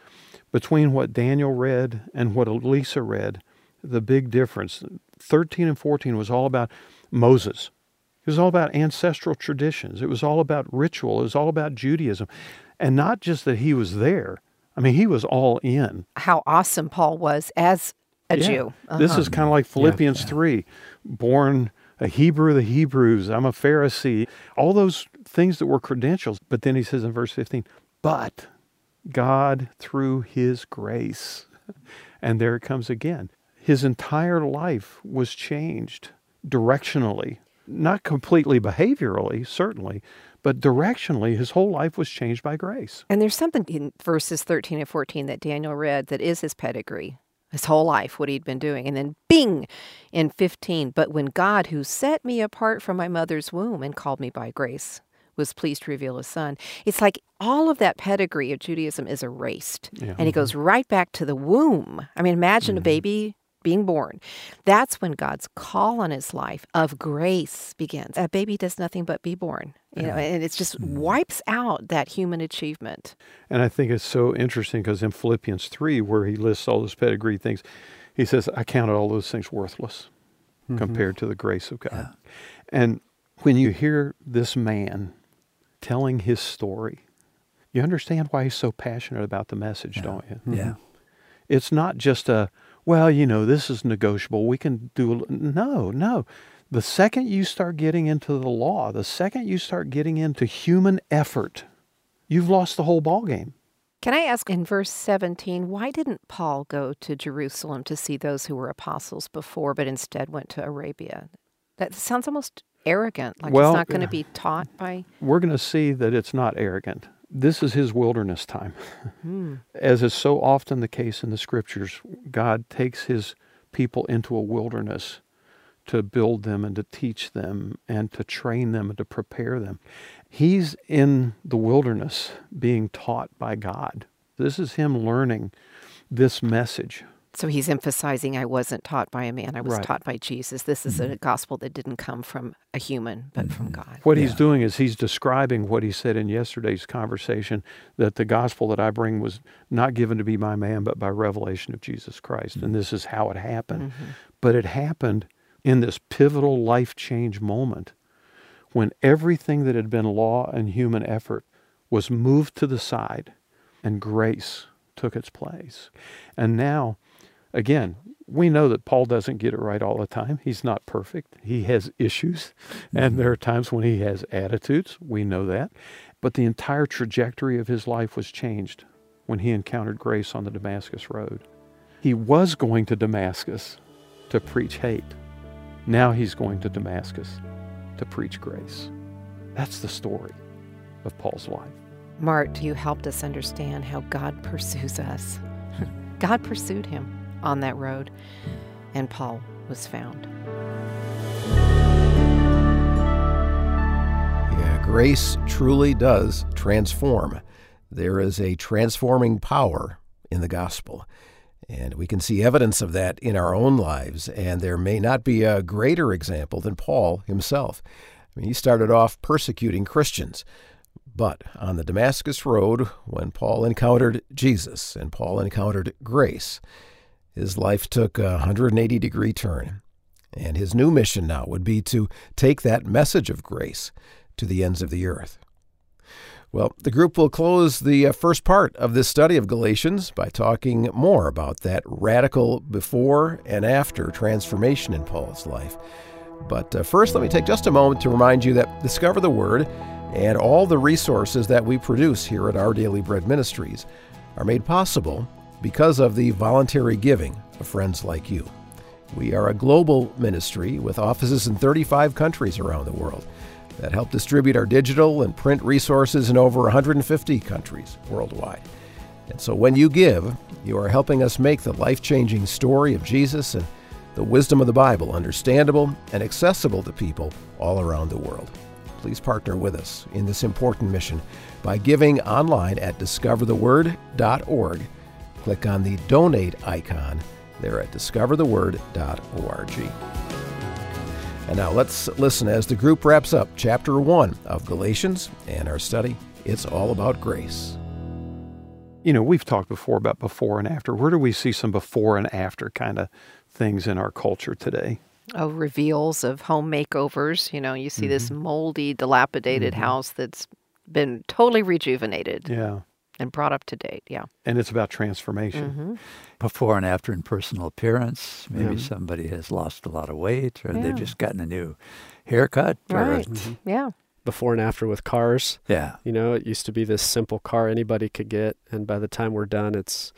between what Daniel read and what Elisa read, the big difference? 13 and 14 was all about Moses it was all about ancestral traditions. It was all about ritual. It was all about Judaism. And not just that he was there, I mean, he was all in. How awesome Paul was as a yeah. Jew. Uh-huh. This is kind of like Philippians yeah, yeah. 3 born a Hebrew of the Hebrews, I'm a Pharisee, all those things that were credentials. But then he says in verse 15, but God through his grace. [laughs] And there it comes again. His entire life was changed directionally not completely behaviorally, certainly, but directionally, his whole life was changed by grace. And there's something in verses 13 and 14 that Daniel read that is his pedigree, his whole life, what he'd been doing. And then, bing, in 15, but when God, who set me apart from my mother's womb and called me by grace, was pleased to reveal his son. It's like all of that pedigree of Judaism is erased. Yeah. And he goes right back to the womb. I mean, imagine mm-hmm. a baby being born. That's when God's call on his life of grace begins. A baby does nothing but be born. You know, and it just mm-hmm. wipes out that human achievement. And I think it's so interesting because in Philippians 3, where he lists all those pedigree things, he says, I counted all those things worthless mm-hmm. compared to the grace of God. Yeah. And when you hear this man telling his story, you understand why he's so passionate about the message, yeah. don't you? Mm-hmm. Yeah. It's not just a, well, you know, this is negotiable. We can do no, no. The second you start getting into the law, the second you start getting into human effort, you've lost the whole ball game. Can I ask in verse 17, why didn't Paul go to Jerusalem to see those who were apostles before, but instead went to Arabia? That sounds almost arrogant, like well, it's not going to be taught by. We're going to see that it's not arrogant this is his wilderness time. Hmm. [laughs] As is so often the case in the scriptures, God takes his people into a wilderness to build them and to teach them and to train them and to prepare them. He's in the wilderness being taught by God. This is him learning this message so he's emphasizing I wasn't taught by a man, I was right. taught by Jesus. This is mm-hmm. a gospel that didn't come from a human, but mm-hmm. from God. What yeah. he's doing is he's describing what he said in yesterday's conversation that the gospel that I bring was not given to be by man, but by revelation of Jesus Christ. Mm-hmm. And this is how it happened. Mm-hmm. But it happened in this pivotal life change moment when everything that had been law and human effort was moved to the side and grace took its place. And now, Again, we know that Paul doesn't get it right all the time. He's not perfect. He has issues, and there are times when he has attitudes. We know that. But the entire trajectory of his life was changed when he encountered grace on the Damascus Road. He was going to Damascus to preach hate, Now he's going to Damascus to preach grace. That's the story of Paul's life. Mart, you helped us understand how God pursues us. [laughs] God pursued him on that road, and Paul was found. Yeah, grace truly does transform. There is a transforming power in the gospel. And we can see evidence of that in our own lives. And there may not be a greater example than Paul himself. I mean, he started off persecuting Christians. But on the Damascus Road, when Paul encountered Jesus and Paul encountered grace, his life took a 180 degree turn. And his new mission now would be to take that message of grace to the ends of the earth. Well, the group will close the uh, first part of this study of Galatians by talking more about that radical before and after transformation in Paul's life. But uh, first, let me take just a moment to remind you that Discover the Word and all the resources that we produce here at Our Daily Bread Ministries are made possible because of the voluntary giving of friends like you. We are a global ministry with offices in 35 countries around the world that help distribute our digital and print resources in over 150 countries worldwide. And so when you give, you are helping us make the life changing story of Jesus and the wisdom of the Bible understandable and accessible to people all around the world. Please partner with us in this important mission by giving online at discovertheword.org. Click on the donate icon there at discovertheword.org. And now let's listen as the group wraps up chapter 1 of Galatians and our study. It's all about grace. You know, we've talked before about before and after. Where do we see some before and after kind of things in our culture today? Oh, reveals of home makeovers. You know, you see this mm-hmm. moldy, dilapidated mm-hmm. house that's been totally rejuvenated Yeah. And brought up to date. Yeah. And it's about transformation. hmm Before and after in personal appearance. Maybe Yeah. somebody has lost a lot of weight or Yeah. they've just gotten a new haircut. or- Right. Mm-hmm. Yeah. Before and after with cars. Yeah. You know, it used to be this simple car anybody could get, and by the time we're done, it's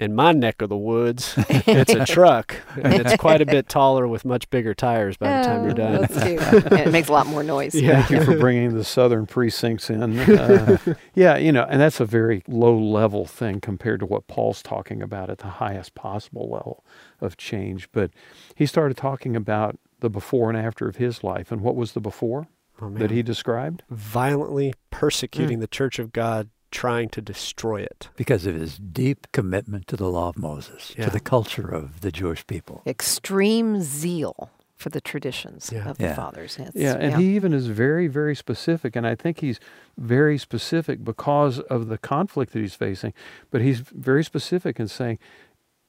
in my neck of the woods. [laughs] it's a truck, and it's quite a bit [laughs] taller with much bigger tires by the time you're done. That's cute. [laughs] And it makes a lot more noise. Yeah. Thank you for bringing the southern precincts in. Uh, yeah, you know, and that's a very low level thing compared to what Paul's talking about at the highest possible level of change. But he started talking about the before and after of his life. And what was the before Oh, that he described? violently persecuting the church of God, trying to destroy it. Because of his deep commitment to the law of Moses, Yeah. to the culture of the Jewish people. Extreme zeal for the traditions Yeah. of the fathers. It's- Yeah, and he even is very, very specific. And I think he's very specific because of the conflict that he's facing. But he's very specific in saying,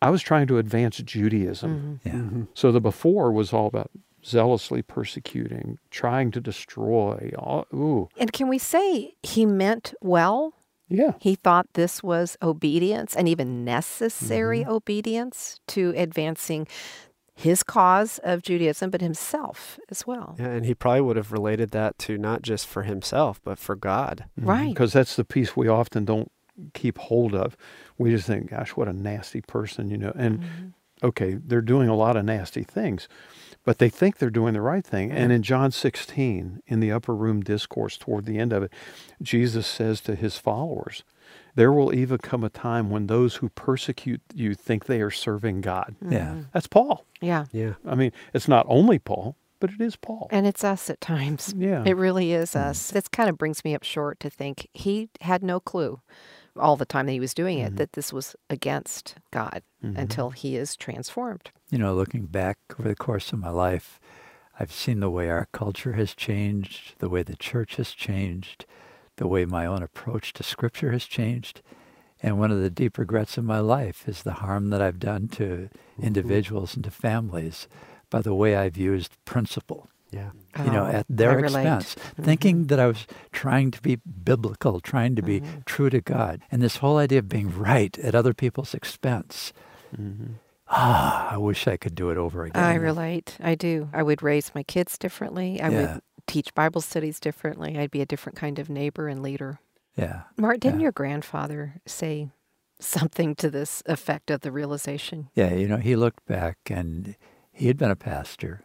I was trying to advance Judaism. Mhm. Yeah. Mhm. So the before was all about zealously persecuting, trying to destroy. All, ooh, And can we say he meant well? Yeah. He thought this was obedience and even necessary Mm-hmm. obedience to advancing his cause of Judaism, but himself as well. Yeah, and he probably would have related that to not just for himself, but for God. Right. Because that's the piece we often don't keep hold of. We just think, gosh, what a nasty person, you know. And Mhm. okay, they're doing a lot of nasty things, but they think they're doing the right thing. And in John 16, in the upper room discourse toward the end of it, Jesus says to his followers, There will even come a time when those who persecute you think they are serving God. Yeah. Mhm. That's Paul. Yeah. Yeah. I mean, it's not only Paul, but it is Paul. And it's us at times. Yeah. It really is us. This kind of brings me up short to think he had no clue all the time that he was doing it Mhm. that this was against God Mhm. until he is transformed. You know, looking back over the course of my life, I've seen the way our culture has changed, the way the church has changed, the way my own approach to Scripture has changed. And one of the deep regrets of my life is the harm that I've done to individuals and to families by the way I've used principle, Yeah. you know, Oh, at their I expense, Mhm. thinking that I was trying to be biblical, trying to be Mhm. true to God. And this whole idea of being right at other people's expense. Mhm. Ah, I wish I could do it over again. I relate. I do. I would raise my kids differently. I Yeah. would teach Bible studies differently. I'd be a different kind of neighbor and leader. Yeah. Mart, didn't Yeah. your grandfather say something to this effect of the realization? Yeah, you know, he looked back and he had been a pastor.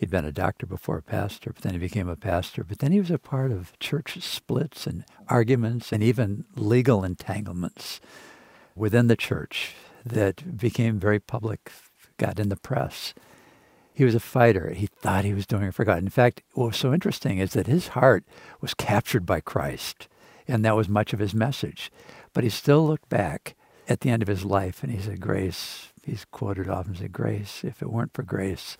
He'd been a doctor before a pastor, but then he became a pastor. But then he was a part of church splits and arguments and even legal entanglements within the church that became very public, got in the press. He was a fighter. He thought he was doing it for God. In fact, what was so interesting is that his heart was captured by Christ, and that was much of his message. But he still looked back at the end of his life and he said, Grace, he's quoted often, said, Grace, if it weren't for grace,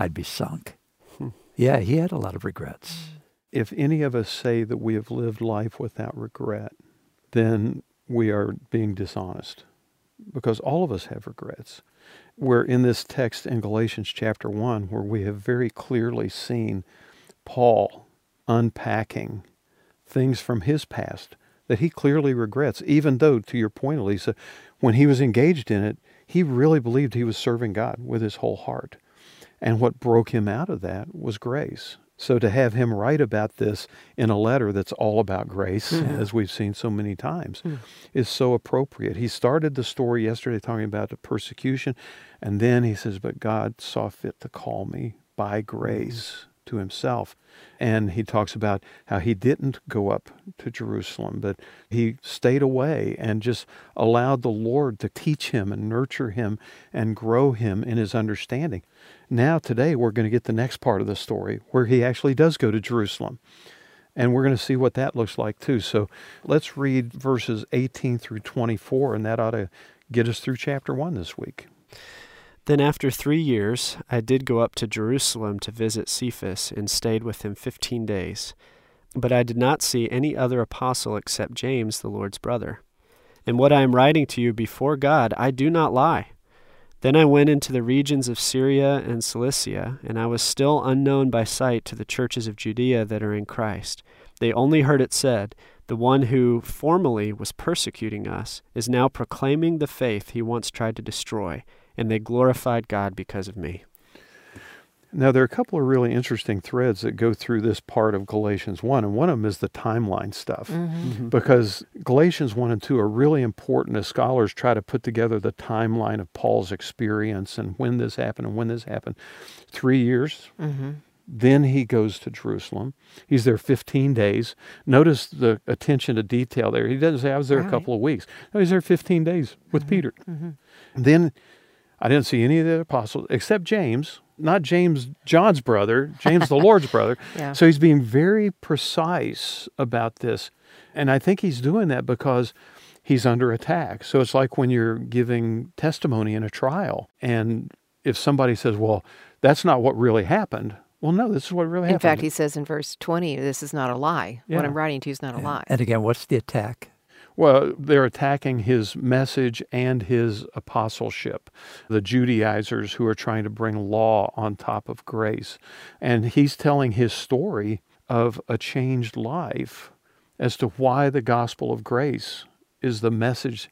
I'd be sunk. Hmm. Yeah, he had a lot of regrets. If any of us say that we have lived life without regret, then we are being dishonest because all of us have regrets. We're in this text in Galatians chapter 1 where we have very clearly seen Paul unpacking things from his past that he clearly regrets, even though, to your point, Elisa, when he was engaged in it, he really believed he was serving God with his whole heart. And what broke him out of that was grace. So to have him write about this in a letter that's all about grace, mm-hmm. as we've seen so many times, mm-hmm. is so appropriate. He started the story yesterday talking about the persecution, and then he says, But God saw fit to call me by grace. To himself. And he talks about how he didn't go up to Jerusalem, but he stayed away and just allowed the Lord to teach him and nurture him and grow him in his understanding. Now, today, we're going to get the next part of the story where he actually does go to Jerusalem. And we're going to see what that looks like too. So let's read verses 18 through 24, and that ought to get us through chapter 1 this week. Then after three years, I did go up to Jerusalem to visit Cephas and stayed with him fifteen days. But I did not see any other apostle except James, the Lord's brother. And what I am writing to you before God, I do not lie. Then I went into the regions of Syria and Cilicia, and I was still unknown by sight to the churches of Judea that are in Christ. They only heard it said, The one who formerly was persecuting us is now proclaiming the faith he once tried to destroy and they glorified God because of me. Now, there are a couple of really interesting threads that go through this part of Galatians 1, and one of them is the timeline stuff. Mm-hmm. Mm-hmm. Because Galatians 1 and 2 are really important as scholars try to put together the timeline of Paul's experience and when this happened and when this happened. Three years. Mm-hmm. Then he goes to Jerusalem. He's there 15 days. Notice the attention to detail there. He doesn't say, I was there a couple of weeks. No, he's there 15 days with mm-hmm. Peter. Mm-hmm. Then I didn't see any of the apostles except James, not James, John's brother, James, the Lord's [laughs] brother. Yeah. So he's being very precise about this. And I think he's doing that because he's under attack. So it's like when you're giving testimony in a trial. And if somebody says, well, that's not what really happened, well, no, this is what really in happened. In fact, he says in verse 20, this is not a lie. Yeah. What I'm writing to you is not a lie. And again, what's the attack? Well, they're attacking his message and his apostleship, the Judaizers who are trying to bring law on top of grace. And he's telling his story of a changed life as to why the gospel of grace is the message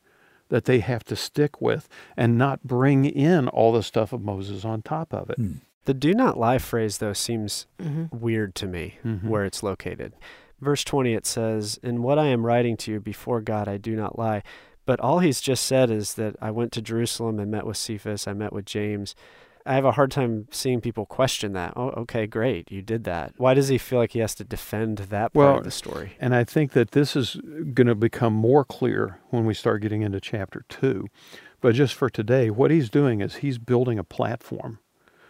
that they have to stick with and not bring in all the stuff of Moses on top of it. Hmm. The do not lie phrase, though, seems mm-hmm. weird to me mm-hmm. where it's located verse 20 it says, In what I am writing to you before God, I do not lie. But all he's just said is that I went to Jerusalem and met with Cephas, I met with James. I have a hard time seeing people question that. Oh, okay, great, you did that. Why does he feel like he has to defend that part well, of the story? And I think that this is going to become more clear when we start getting into chapter two. But just for today, what he's doing is he's building a platform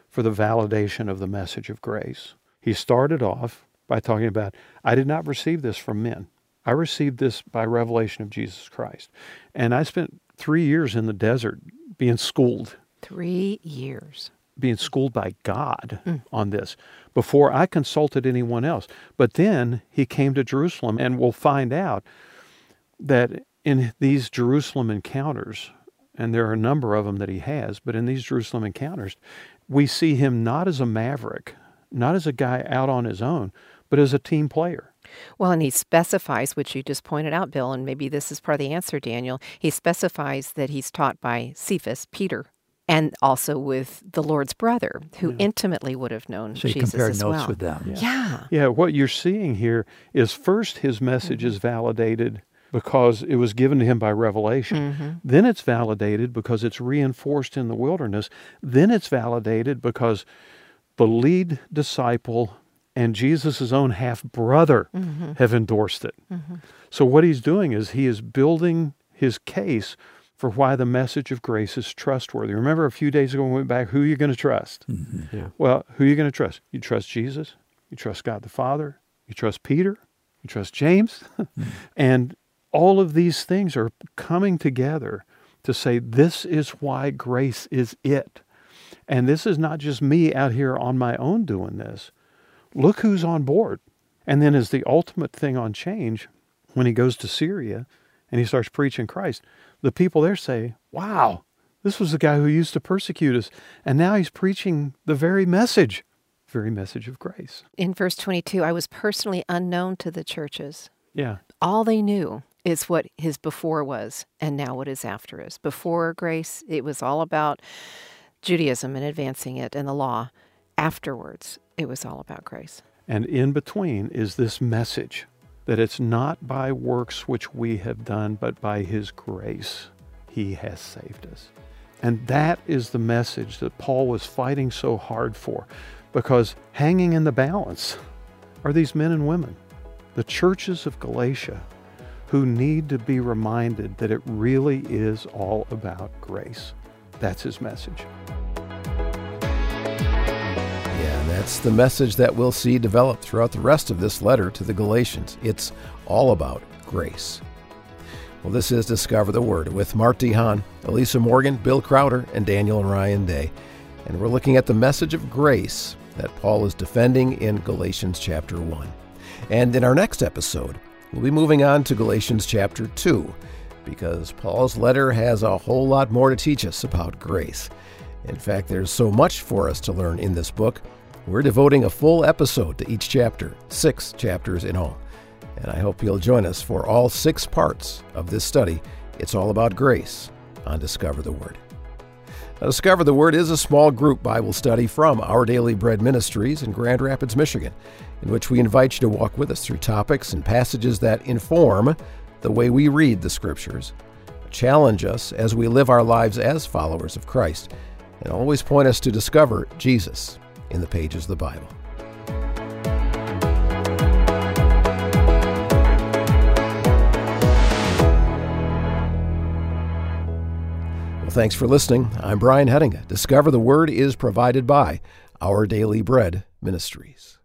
for the validation of the message of grace. He started off by talking about, I did not receive this from men. I received this by revelation of Jesus Christ. And I spent three years in the desert being schooled. Three years. Being schooled by God mm. on this before I consulted anyone else. But then he came to Jerusalem, and we'll find out that in these Jerusalem encounters, and there are a number of them that he has, but in these Jerusalem encounters, we see him not as a maverick, not as a guy out on his own, but as a team player. Well, and he specifies, which you just pointed out, Bill, and maybe this is part of the answer, Daniel. He specifies that he's taught by Cephas, Peter, and also with the Lord's brother, who yeah. intimately would have known so Jesus compared as notes well. with them. Yeah. yeah. Yeah. What you're seeing here is first his message mm-hmm. is validated because it was given to him by revelation. Mm-hmm. Then it's validated because it's reinforced in the wilderness. Then it's validated because the lead disciple and Jesus' own half brother Mm-hmm. have endorsed it. Mm-hmm. So, what he's doing is he is building his case for why the message of grace is trustworthy. Remember a few days ago when we went back, who are you going to trust? Mm-hmm. Yeah. Well, who are you going to trust? You trust Jesus, you trust God the Father, you trust Peter, you trust James. [laughs] Mm-hmm. and all of these things are coming together to say this is why grace is it. And this is not just me out here on my own doing this. Look who's on board. And then, as the ultimate thing on change, when he goes to Syria and he starts preaching Christ, the people there say, Wow, this was the guy who used to persecute us. And now he's preaching the very message, very message of grace. In verse 22, I was personally unknown to the churches. Yeah. All they knew is what his before was and now what his after is. Before grace, it was all about Judaism and advancing it and the law. Afterwards, it was all about grace. And in between is this message that it's not by works which we have done, but by his grace he has saved us. And that is the message that Paul was fighting so hard for because hanging in the balance are these men and women, the churches of Galatia, who need to be reminded that it really is all about grace. That's his message. That's the message that we'll see develop throughout the rest of this letter to the Galatians. It's all about grace. Well, this is Discover the Word with Mart De Haan, Elisa Morgan, Bill Crowder, and Daniel and Ryan Day. And we're looking at the message of grace that Paul is defending in Galatians chapter 1. And in our next episode, we'll be moving on to Galatians chapter 2, because Paul's letter has a whole lot more to teach us about grace. In fact, there's so much for us to learn in this book. We're devoting a full episode to each chapter, six chapters in all. And I hope you'll join us for all six parts of this study. It's all about grace on Discover the Word. Now, Discover the Word is a small group Bible study from Our Daily Bread Ministries in Grand Rapids, Michigan, in which we invite you to walk with us through topics and passages that inform the way we read the Scriptures, challenge us as we live our lives as followers of Christ, and always point us to discover Jesus in the pages of the Bible. Well, thanks for listening. I'm Brian Hettinga. Discover the Word is provided by Our Daily Bread Ministries.